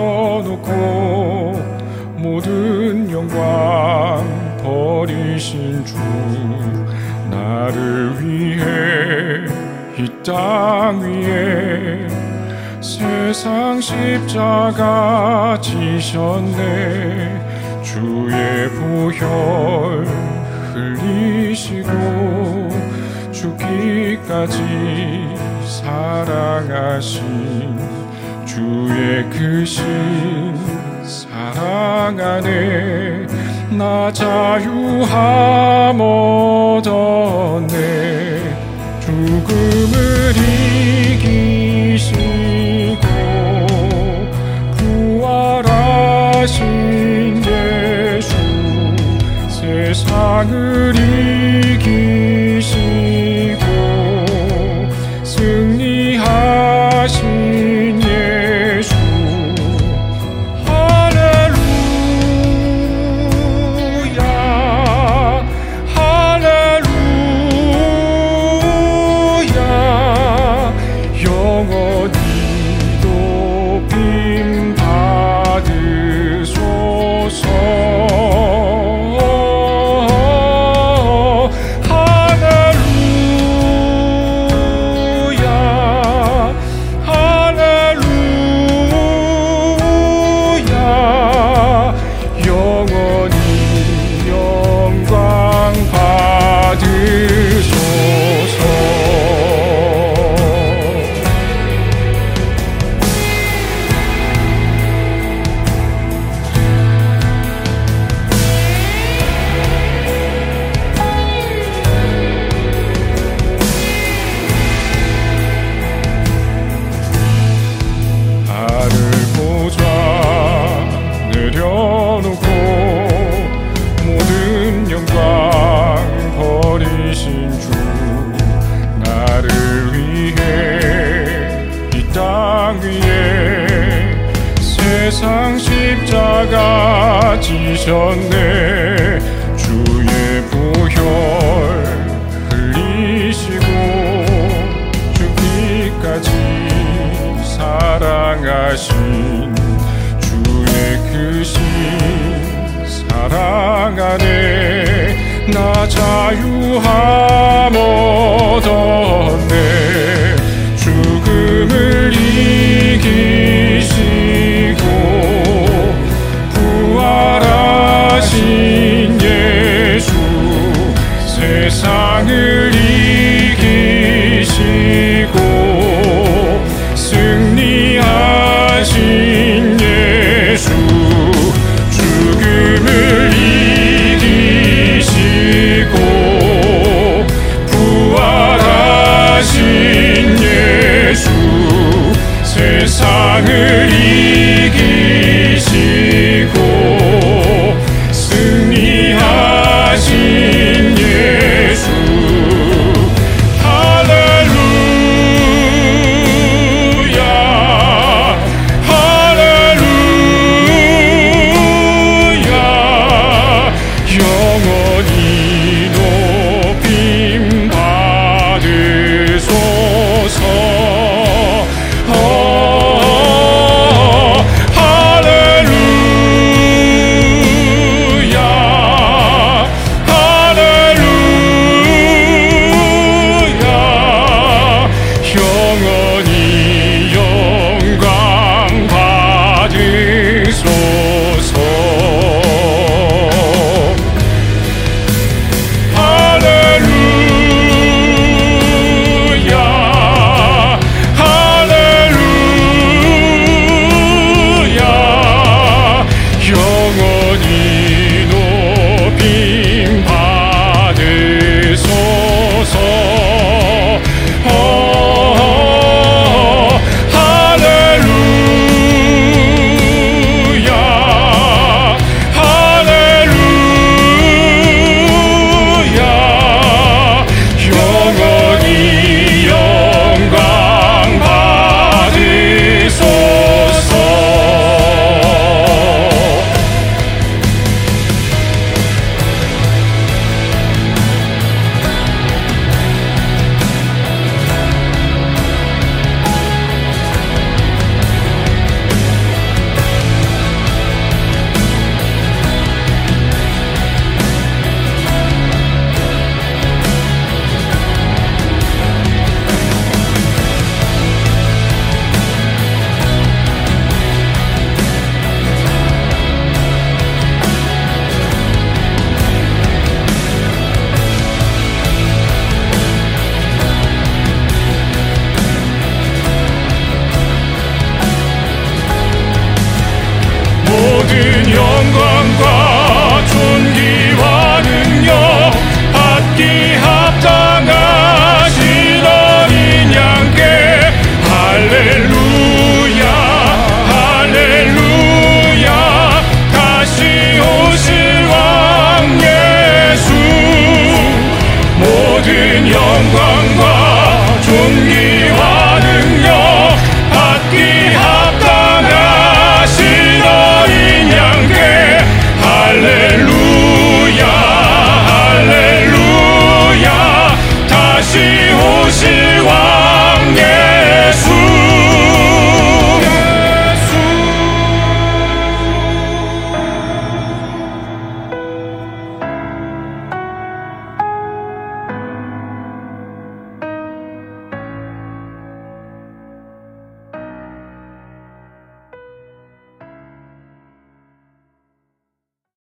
내려놓고 모든 영광 버리신 주 나를 위해 이 땅 위에 세상 십자가 지셨네. 주의 보혈 흘리시고 죽기까지 사랑하신 주의 크신 사랑 안에 나 자유함 얻었네. 죽음을 이기시고 부활하신 예수 세상을 이기시고 세상 십자가 지셨네. 주의 보혈 흘리시고 죽기까지 사랑하신 주의 크신 사랑 안에 나 자유함 세 gong, gong, gong.